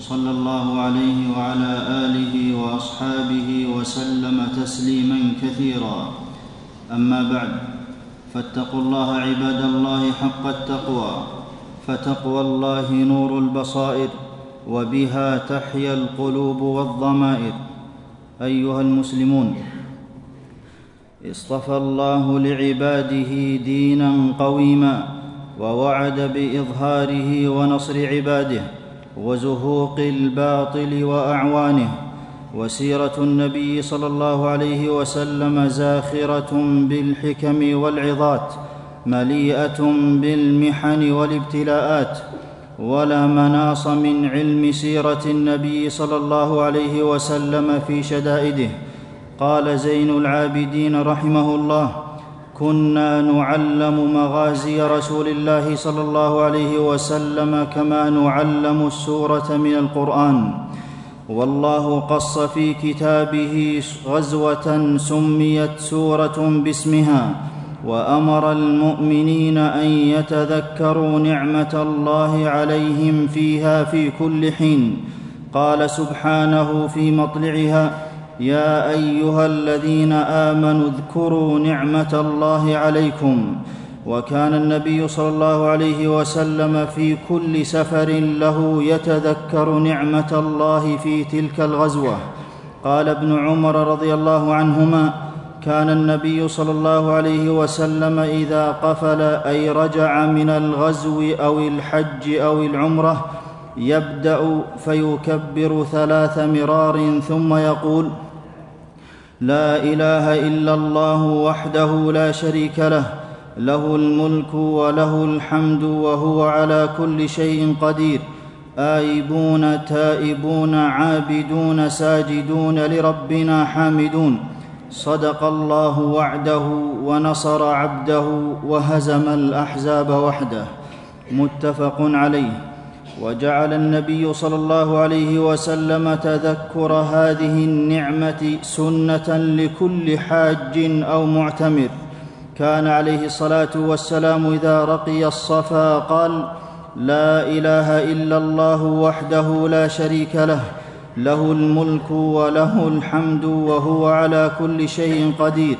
صلى الله عليه وعلى آله وأصحابه وسلم تسليما كثيرا. أما بعد فاتقوا الله عباد الله حق التقوى فتقوى الله نور البصائر وبها تحيا القلوب والضمائر. أيها المسلمون اصطفى الله لعباده دينا قويما ووعد بإظهاره ونصر عباده. وزهوق الباطل وأعوانه وسيرة النبي صلى الله عليه وسلم زاخرة بالحكم والعظات مليئة بالمحن والابتلاءات ولا مناص من علم سيرة النبي صلى الله عليه وسلم في شدائده. قال زين العابدين رحمه الله كنا نعلم مغازي رسول الله صلى الله عليه وسلم كما نعلم السورة من القرآن. والله قص في كتابه غزوة سميت سورة باسمها وأمر المؤمنين أن يتذكروا نعمة الله عليهم فيها في كل حين. قال سبحانه في مطلعها يا أيها الذين آمنوا اذكروا نعمة الله عليكم وكان النبي صلى الله عليه وسلم في كل سفر له يتذكر نعمة الله في تلك الغزوة. قال ابن عمر رضي الله عنهما كان النبي صلى الله عليه وسلم إذا قفل أي رجع من الغزو أو الحج أو العمرة يبدأ فيكبر ثلاث مرار ثم يقول لا إله إلا الله وحده لا شريك له له الملك وله الحمد وهو على كل شيء قدير. آيبون تائبون عابدون ساجدون لربنا حامدون. صدق الله وعده ونصر عبده وهزم الأحزاب وحده. متفق عليه. وجعل النبي صلى الله عليه وسلم تذكر هذه النعمة سنة لكل حاج أو معتمر. كان عليه الصلاة والسلام إذا رقي الصفا قال لا إله إلا الله وحده لا شريك له له الملك وله الحمد وهو على كل شيء قدير.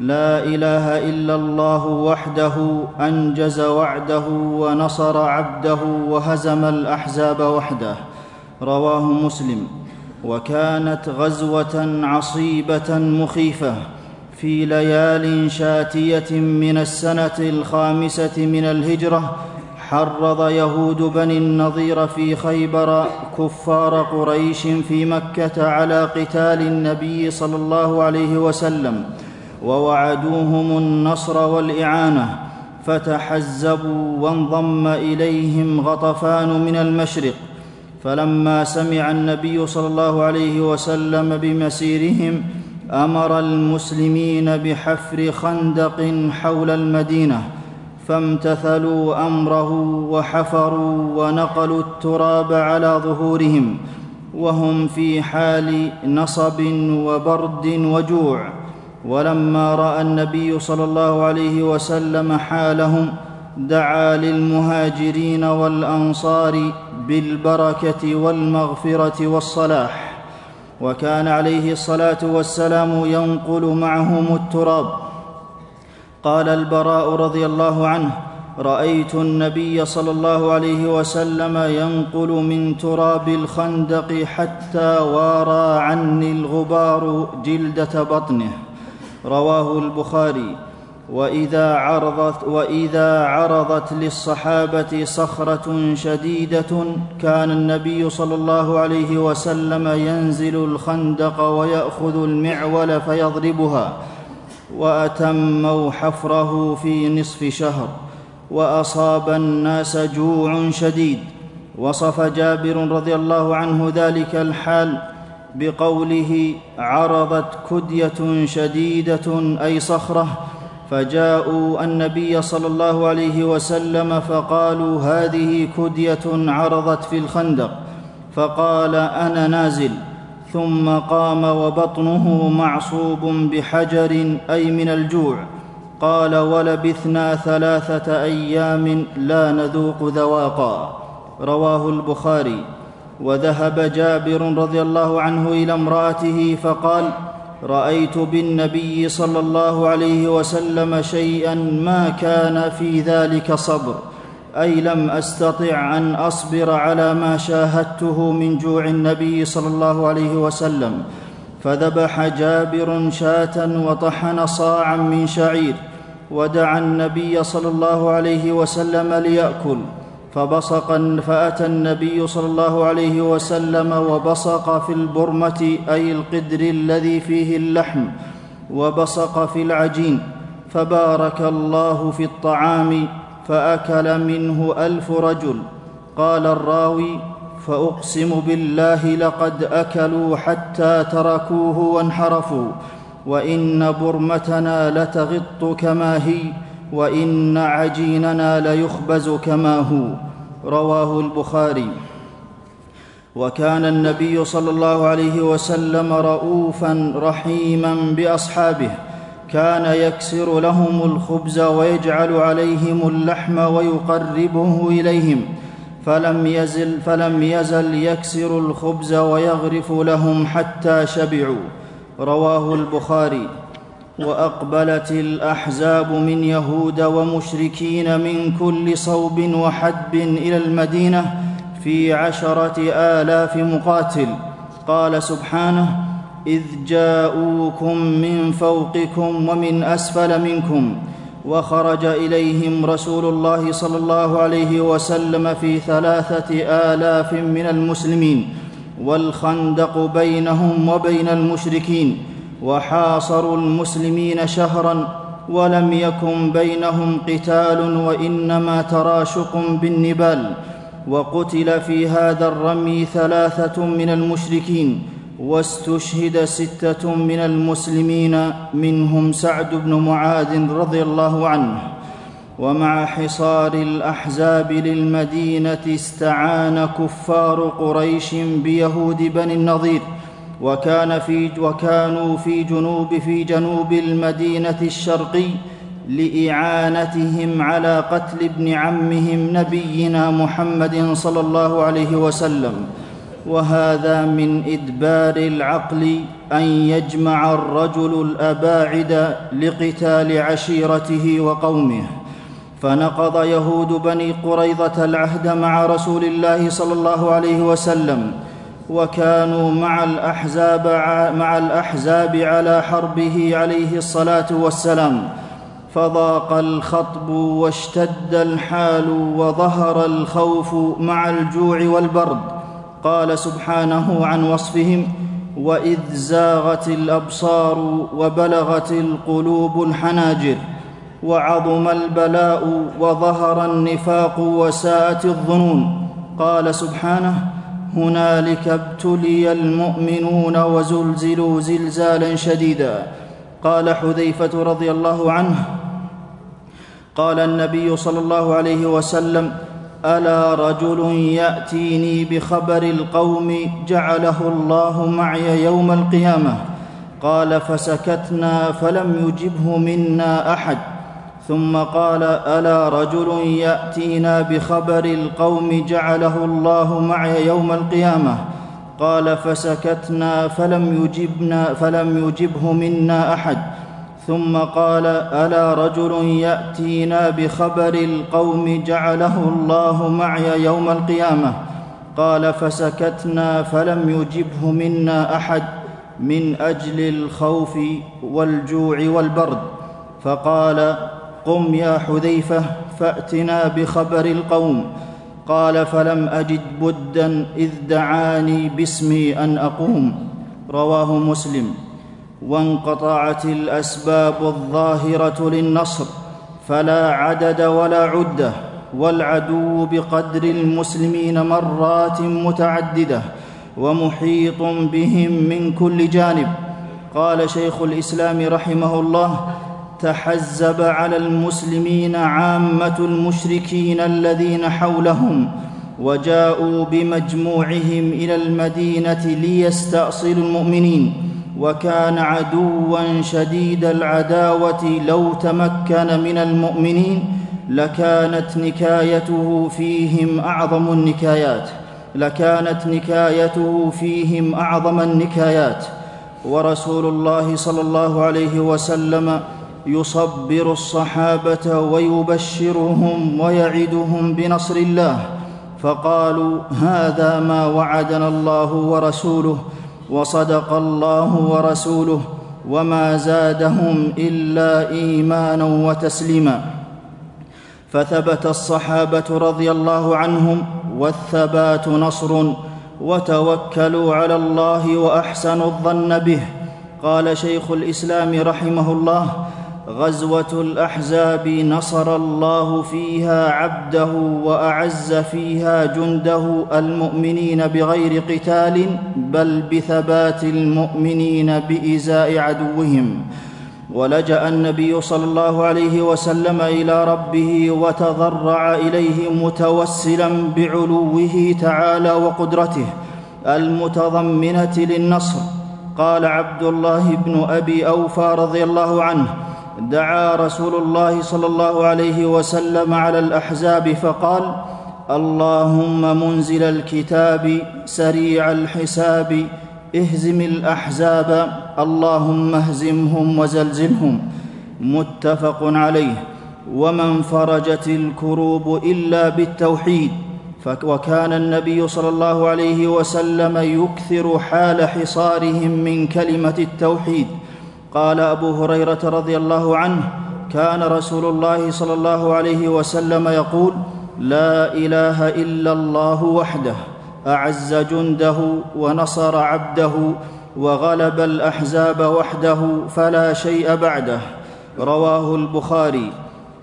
لا إله إلا الله وحده أنجز وعده ونصر عبده وهزم الأحزاب وحده. رواه مسلم. وكانت غزوة عصيبة مخيفة في ليال شاتية من السنة الخامسة من الهجرة حرض يهود بني النضير في خيبر كفار قريش في مكة على قتال النبي صلى الله عليه وسلم. ووعدوهم النصر والإعانة فتحزبوا وانضم إليهم غطفان من المشرق. فلما سمع النبي صلى الله عليه وسلم بمسيرهم أمر المسلمين بحفر خندق حول المدينة فامتثلوا أمره وحفروا ونقلوا التراب على ظهورهم وهم في حال نصب وبرد وجوع. ولما رأى النبي صلى الله عليه وسلم حالهم دعا للمهاجرين والأنصار بالبركة والمغفرة والصلاح. وكان عليه الصلاة والسلام ينقل معهم التراب. قال البراء رضي الله عنه رأيت النبي صلى الله عليه وسلم ينقل من تراب الخندق حتى وارى عني الغبار جلدة بطنه. رواه البخاري. وإذا عرضت وإذا عرضت للصحابة صخرة شديدة كان النبي صلى الله عليه وسلم ينزل الخندق ويأخذ المعول فيضربها واتموا حفره في نصف شهر. وأصاب الناس جوع شديد. وصف جابر رضي الله عنه ذلك الحال بقوله عرضت كدية شديدة أي صخرة فجاءوا النبي صلى الله عليه وسلم فقالوا هذه كدية عرضت في الخندق فقال أنا نازل ثم قام وبطنه معصوب بحجر أي من الجوع قال ولبثنا ثلاثة أيام لا نذوق ذواقا رواه البخاري. وذهب جابر رضي الله عنه إلى امرأته فقال رأيت بالنبي صلى الله عليه وسلم شيئا ما كان في ذلك صبر. أي لم أستطع أن أصبر على ما شاهدته من جوع النبي صلى الله عليه وسلم. فذبح جابر شاة وطحن صاعا من شعير. ودعا النبي صلى الله عليه وسلم ليأكل. فبصق فأتى النبي صلى الله عليه وسلم وبصق في البرمة أي القدر الذي فيه اللحم وبصق في العجين فبارك الله في الطعام فأكل منه ألف رجل. قال الراوي فأقسم بالله لقد أكلوا حتى تركوه وانحرفوا وإن برمتنا لتغط كما هي وإن عجيننا ليخبز كما هو. رواه البخاري. وكان النبي صلى الله عليه وسلم رؤوفا رحيما بأصحابه. كان يكسر لهم الخبز ويجعل عليهم اللحم ويقربه إليهم. فلم يزل فلم يزل يكسر الخبز ويغرف لهم حتى شبعوا. رواه البخاري. وأقبلت الأحزاب من يهود ومشركين من كل صوب وحدب إلى المدينة في عشرة آلاف مقاتل. قال سبحانه إذ جاءوكم من فوقكم ومن أسفل منكم وخرج إليهم رسول الله صلى الله عليه وسلم في ثلاثة آلاف من المسلمين والخندق بينهم وبين المشركين وحاصروا المسلمين شهرا ولم يكن بينهم قتال وإنما تراشق بالنبال وقتل في هذا الرمي ثلاثة من المشركين واستشهد ستة من المسلمين منهم سعد بن معاذ رضي الله عنه ومع حصار الأحزاب للمدينة استعان كفار قريش بيهود بني النضير وكان في وكانوا في جنوب في جنوب المدينة الشرقي لإعانتهم على قتل ابن عمهم نبينا محمد صلى الله عليه وسلم. وهذا من إدبار العقل أن يجمع الرجل الأباعد لقتال عشيرته وقومه. فنقض يهود بني قريظة العهد مع رسول الله صلى الله عليه وسلم وكانوا مع الأحزاب, مع الأحزاب على حربه عليه الصلاة والسلام. فضاق الخطب واشتد الحال وظهر الخوف مع الجوع والبرد. قال سبحانه عن وصفهم وإذ زاغت الأبصار وبلغت القلوب الحناجر وعظم البلاء وظهر النفاق وساءت الظنون. قال سبحانه هنالك ابتلي المؤمنون وزلزلوا زلزالا شديدا. قال حذيفة رضي الله عنه قال النبي صلى الله عليه وسلم ألا رجل يأتيني بخبر القوم جعله الله معي يوم القيامة؟ قال فسكتنا فلم يجبه منا أحد. ثم قال ألا رجل يأتينا بخبر القوم جعله الله معي يوم القيامة؟ قال فسكتنا فلم يجبنا فلم يجبه منا أحد. ثم قال ألا رجل يأتينا بخبر القوم جعله الله معي يوم القيامة؟ قال فسكتنا فلم يجبه منا أحد من أجل الخوف والجوع والبرد. فقال قم يا حذيفة فأتنا بخبر القوم. قال فلم أجد بدا إذ دعاني باسمي أن أقوم. رواه مسلم. وانقطعت الأسباب الظاهرة للنصر فلا عدد ولا عدة والعدو بقدر المسلمين مرات متعددة ومحيط بهم من كل جانب. قال شيخ الإسلام رحمه الله تحزب على المسلمين عامة المشركين الذين حولهم وجاءوا بمجموعهم إلى المدينة ليستأصلوا المؤمنين وكان عدوا شديد العداوة لو تمكن من المؤمنين لكانت نكايته فيهم أعظم النكايات لكانت نكايته فيهم أعظم النكايات. ورسول الله صلى الله عليه وسلم يصبر الصحابة ويبشرهم ويعدهم بنصر الله. فقالوا هذا ما وعدنا الله ورسوله وصدق الله ورسوله وما زادهم إلا إيمانا وتسليما. فثبت الصحابة رضي الله عنهم والثبات نصر وتوكلوا على الله وأحسنوا الظن به. قال شيخ الإسلام رحمه الله غزوة الأحزاب نصر الله فيها عبده وأعز فيها جنده المؤمنين بغير قتال بل بثبات المؤمنين بإزاء عدوهم. ولجأ النبي صلى الله عليه وسلم إلى ربه وتضرع إليه متوسلا بعلوه تعالى وقدرته المتضمنة للنصر. قال عبد الله بن أبي أوفى رضي الله عنه دعا رسول الله صلى الله عليه وسلم على الأحزاب فقال اللهم منزل الكتاب سريع الحساب اهزم الأحزاب اللهم اهزمهم وزلزلهم. متفق عليه. وما انفرجت الكروب إلا بالتوحيد وكان النبي صلى الله عليه وسلم يكثر حال حصارهم من كلمة التوحيد. قال أبو هريرة رضي الله عنه كان رسول الله صلى الله عليه وسلم يقول لا إله إلا الله وحده أعز جنده ونصر عبده وغلب الأحزاب وحده فلا شيء بعده رواه البخاري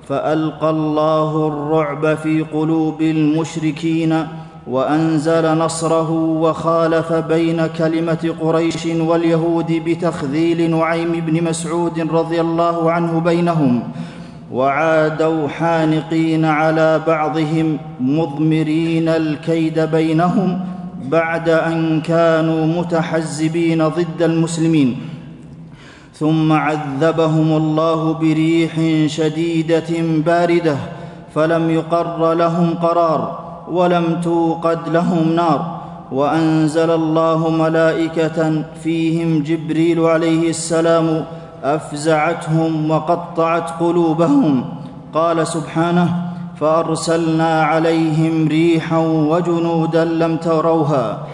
فألقى الله الرعب في قلوب المشركين وأنزل نصره وخالف بين كلمة قريش واليهود بتخذيل نعيم بن مسعود رضي الله عنه بينهم وعادوا حانقين على بعضهم مضمرين الكيد بينهم بعد أن كانوا متحزبين ضد المسلمين. ثم عذبهم الله بريح شديدة باردة فلم يقر لهم قرار. ولم توقد لهم نار. وأنزل الله ملائكة فيهم جبريل عليه السلام أفزعتهم وقطعت قلوبهم. قال سبحانه فأرسلنا عليهم ريحا وجنودا لم تروها.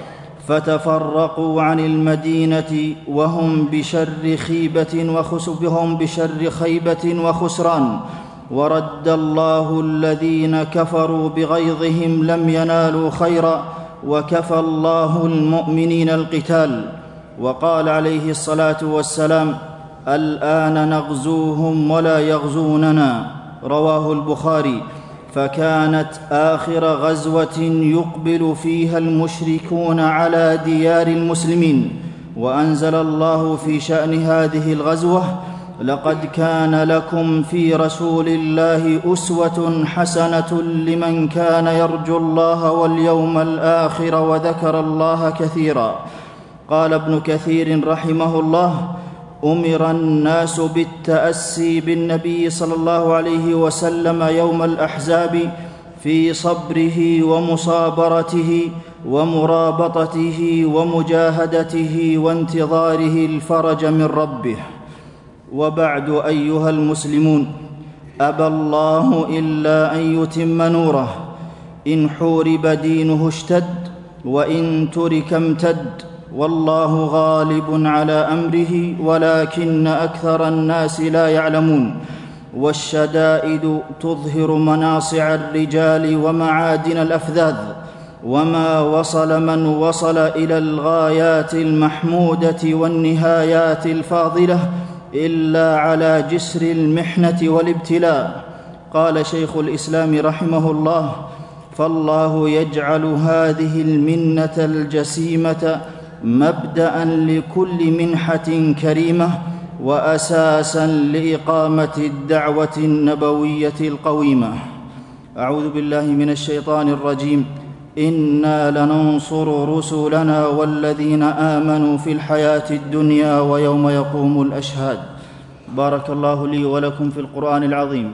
فتفرقوا عن المدينة وهم بشر خيبة وخسبهم بشر خيبة وخسران. ورد الله الذين كفروا بغيظهم لم ينالوا خيرا وكفى الله المؤمنين القتال. وقال عليه الصلاة والسلام الآن نغزوهم ولا يغزوننا. رواه البخاري فكانت آخر غزوة يقبل فيها المشركون على ديار المسلمين. وأنزل الله في شأن هذه الغزوة لقد كان لكم في رسول الله أسوة حسنة لمن كان يرجو الله واليوم الآخر وذكر الله كثيرا. قال ابن كثير رحمه الله أمر الناس بالتأسي بالنبي صلى الله عليه وسلم يوم الأحزاب في صبره ومصابرته ومرابطته ومجاهدته وانتظاره الفرج من ربه. وبعد أيها المسلمون أبى الله إلا أن يتم نوره. إن حورب دينه اشتد وإن ترك امتد. والله غالب على أمره ولكن أكثر الناس لا يعلمون. والشدائد تظهر مناصع الرجال ومعادن الأفذاذ. وما وصل من وصل إلى الغايات المحمودة والنهايات الفاضلة. إلا على جسر المحنة والابتلاء. قال شيخ الإسلام رحمه الله فالله يجعل هذه المنة الجسيمة مبدأ لكل منحة كريمة واساسا لإقامة الدعوة النبوية القويمة. أعوذ بالله من الشيطان الرجيم. أنا لننصر رسلنا والذين امنوا في الحياة الدنيا ويوم يقوم الاشهاد. بارك الله لي ولكم في القرآن العظيم.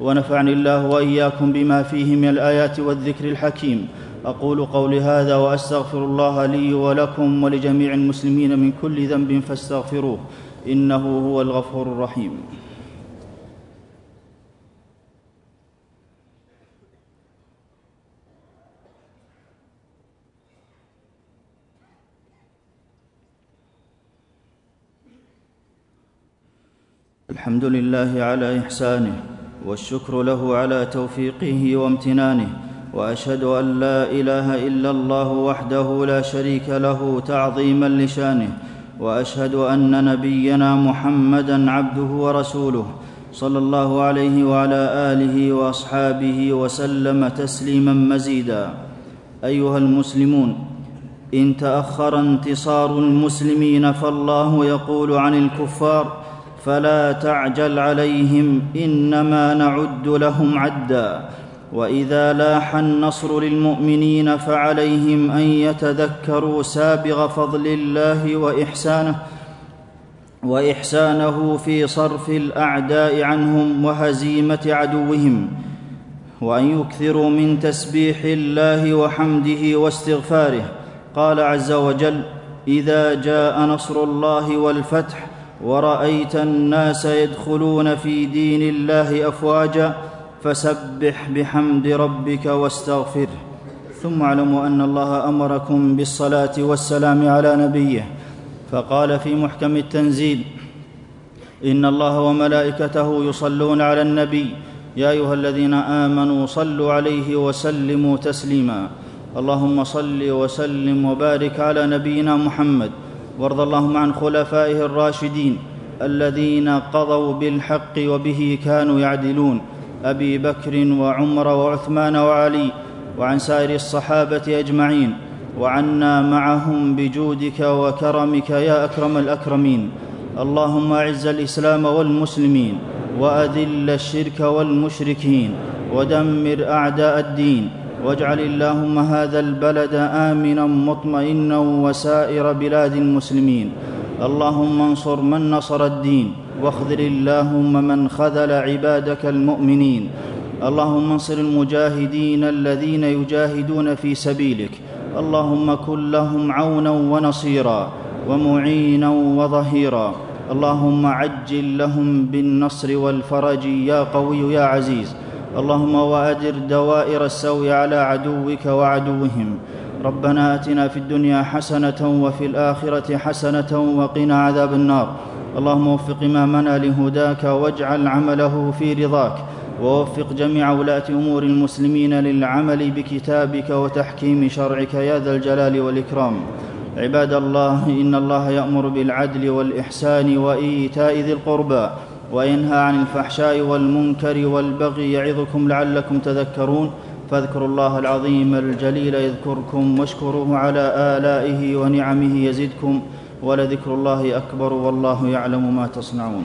ونفعني الله وإياكم بما فيه من الآيات والذكر الحكيم. أقول قولي هذا وأستغفر الله لي ولكم ولجميع المسلمين من كل ذنب فاستغفروه. إنه هو الغفور الرحيم. الحمد لله على إحسانه والشكر له على توفيقه وامتنانه وأشهد أن لا إله إلا الله وحده لا شريك له تعظيما لشانه وأشهد أن نبينا محمدا عبده ورسوله صلى الله عليه وعلى آله وأصحابه وسلم تسليما مزيدا. أيها المسلمون إن تأخر انتصار المسلمين فالله يقول عن الكفار فلا تعجل عليهم إنما نعد لهم عدا. وإذا لاح النصر للمؤمنين فعليهم أن يتذكروا سابغ فضل الله وإحسانه وإحسانه في صرف الأعداء عنهم وهزيمة عدوهم. وأن يكثروا من تسبيح الله وحمده واستغفاره. قال عز وجل إذا جاء نصر الله والفتح ورأيت الناس يدخلون في دين الله أفواجا فسبح بحمد ربك واستغفره. ثم اعلموا أن الله أمركم بالصلاة والسلام على نبيه. فقال في محكم التنزيل إن الله وملائكته يصلون على النبي. يا أيها الذين آمنوا صلوا عليه وسلموا تسليما. اللهم صل وسلم وبارك على نبينا محمد. وارض اللهم عن خلفائه الراشدين الذين قضوا بالحق وبه كانوا يعدلون أبي بكر وعمر وعثمان وعلي وعن سائر الصحابة أجمعين وعنا معهم بجودك وكرمك يا أكرم الأكرمين. اللهم أعز الإسلام والمسلمين وأذل الشرك والمشركين ودمر أعداء الدين. واجعل اللهم هذا البلد آمنا مطمئنا وسائر بلاد المسلمين. اللهم انصر من نصر الدين واخذل اللهم من خذل عبادك المؤمنين. اللهم انصر المجاهدين الذين يجاهدون في سبيلك. اللهم كن لهم عونا ونصيرا ومعينا وظهيرا. اللهم عجل لهم بالنصر والفرج يا قوي يا عزيز. اللهم وادر دوائر السوء على عدوك وعدوهم. ربنا آتنا في الدنيا حسنة وفي الآخرة حسنة وقنا عذاب النار. اللهم وفق إمامنا لهداك واجعل عمله في رضاك. ووفق جميع ولاة أمور المسلمين للعمل بكتابك وتحكيم شرعك يا ذا الجلال والإكرام. عباد الله إن الله يأمر بالعدل والإحسان وإيتاء ذي القربى. وينهى عن الفحشاء والمنكر والبغي يعظكم لعلكم تذكرون فاذكروا الله العظيم الجليل يذكركم واشكروه على آلائه ونعمه يزدكم ولذكر الله أكبر والله يعلم ما تصنعون